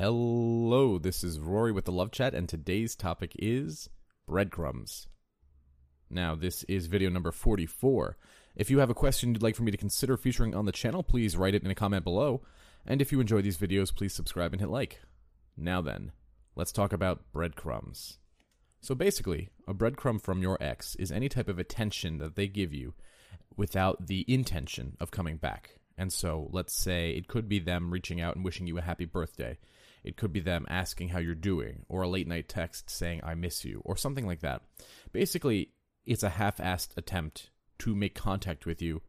Hello, this is Rory with the Love Chat, and today's topic is breadcrumbs. Now, this is video number 44. If you have a question you'd like for me to consider featuring on the channel, please write it in a comment below. And if you enjoy these videos, please subscribe and hit like. Now then, let's talk about breadcrumbs. So basically, a breadcrumb from your ex is any type of attention that they give you without the intention of coming back. And so, let's say it could be them reaching out and wishing you a happy birthday. It could be them asking how you're doing, or a late night text saying, I miss you, or something like that. Basically, it's a half assed attempt to make contact with you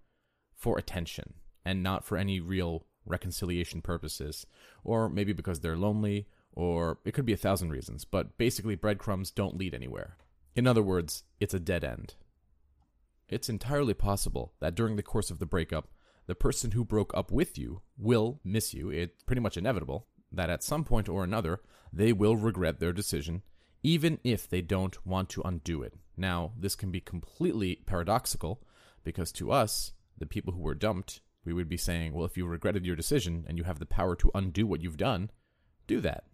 for attention and not for any real reconciliation purposes, or maybe because they're lonely, or it could be a thousand reasons, but basically, breadcrumbs don't lead anywhere. In other words, it's a dead end. It's entirely possible that during the course of the breakup, the person who broke up with you will miss you. It's pretty much inevitable that at some point or another, they will regret their decision, even if they don't want to undo it. Now, this can be completely paradoxical because to us, the people who were dumped, we would be saying, well, if you regretted your decision and you have the power to undo what you've done, do that.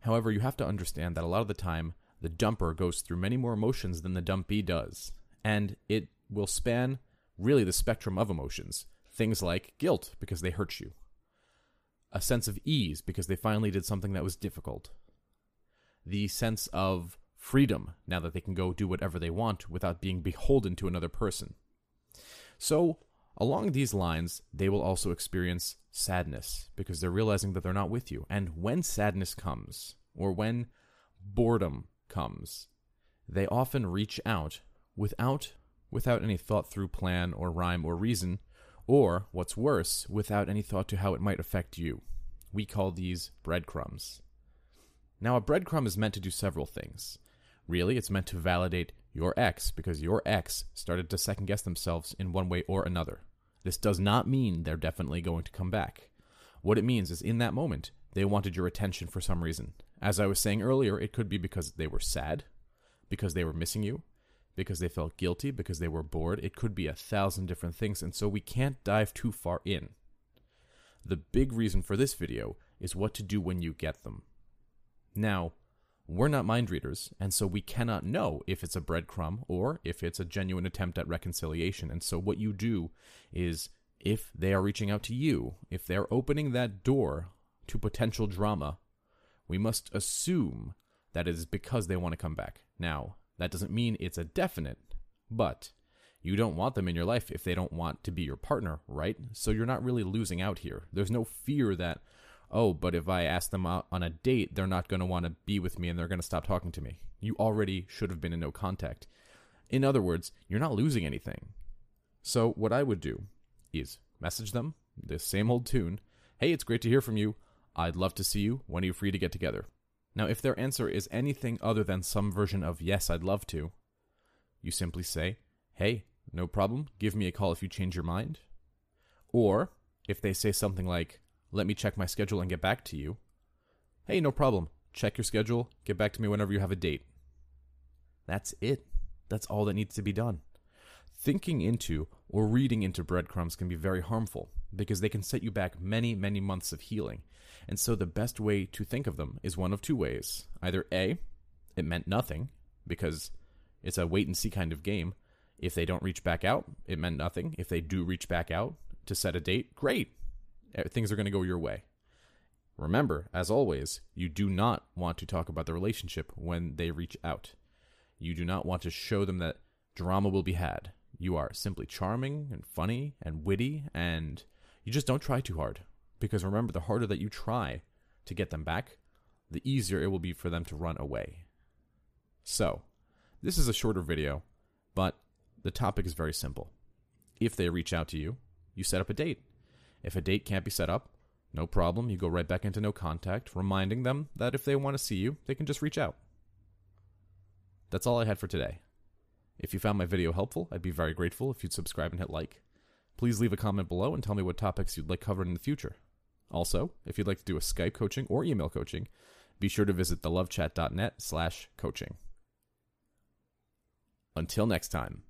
However, you have to understand that a lot of the time, the dumper goes through many more emotions than the dumpee does, and it will span really the spectrum of emotions. Things like guilt because they hurt you, a sense of ease because they finally did something that was difficult, the sense of freedom now that they can go do whatever they want without being beholden to another person. So, along these lines, they will also experience sadness because they're realizing that they're not with you. And when sadness comes, or when boredom comes, they often reach out without without any thought through plan or rhyme or reason, or what's worse, without any thought to how it might affect you. We call these breadcrumbs. Now, a breadcrumb is meant to do several things. Really, it's meant to validate your ex because your ex started to second guess themselves in one way or another. This does not mean they're definitely going to come back. What it means is in that moment, they wanted your attention for some reason. As I was saying earlier, it could be because they were sad, because they were missing you, because they felt guilty, because they were bored. It could be a thousand different things, and so we can't dive too far in. The big reason for this video is what to do when you get them. Now, we're not mind readers, and so we cannot know if it's a breadcrumb or if it's a genuine attempt at reconciliation. And so, what you do is if they are reaching out to you, if they're opening that door to potential drama, we must assume that it is because they want to come back. Now, that doesn't mean it's a definite, but you don't want them in your life if they don't want to be your partner, right? So you're not really losing out here. There's no fear that, oh, but if I ask them out on a date, they're not going to want to be with me and they're going to stop talking to me. You already should have been in no contact. In other words, you're not losing anything. So what I would do is message them, the same old tune. Hey, it's great to hear from you. I'd love to see you. When are you free to get together? Now, if their answer is anything other than some version of yes, I'd love to, you simply say, hey, no problem, give me a call if you change your mind. Or if they say something like, let me check my schedule and get back to you, hey, no problem, check your schedule, get back to me whenever you have a date. That's it. That's all that needs to be done. Thinking into or reading into breadcrumbs can be very harmful because they can set you back many, many months of healing. And so the best way to think of them is one of two ways. Either A, it meant nothing because it's a wait and see kind of game. If they don't reach back out, it meant nothing. If they do reach back out to set a date, great. Eh, Things are going to go your way. Remember, as always, you do not want to talk about the relationship when they reach out. You do not want to show them that drama will be had. You are simply charming and funny and witty, and you just don't try too hard. Because remember, the harder that you try to get them back, the easier it will be for them to run away. So, this is a shorter video, but the topic is very simple. If they reach out to you, you set up a date. If a date can't be set up, no problem, you go right back into no contact, reminding them that if they want to see you, they can just reach out. That's all I had for today. If you found my video helpful, I'd be very grateful if you'd subscribe and hit like. Please leave a comment below and tell me what topics you'd like covered in the future. Also, if you'd like to do a Skype coaching or email coaching, be sure to visit thelovechat.net slash coaching. Until next time.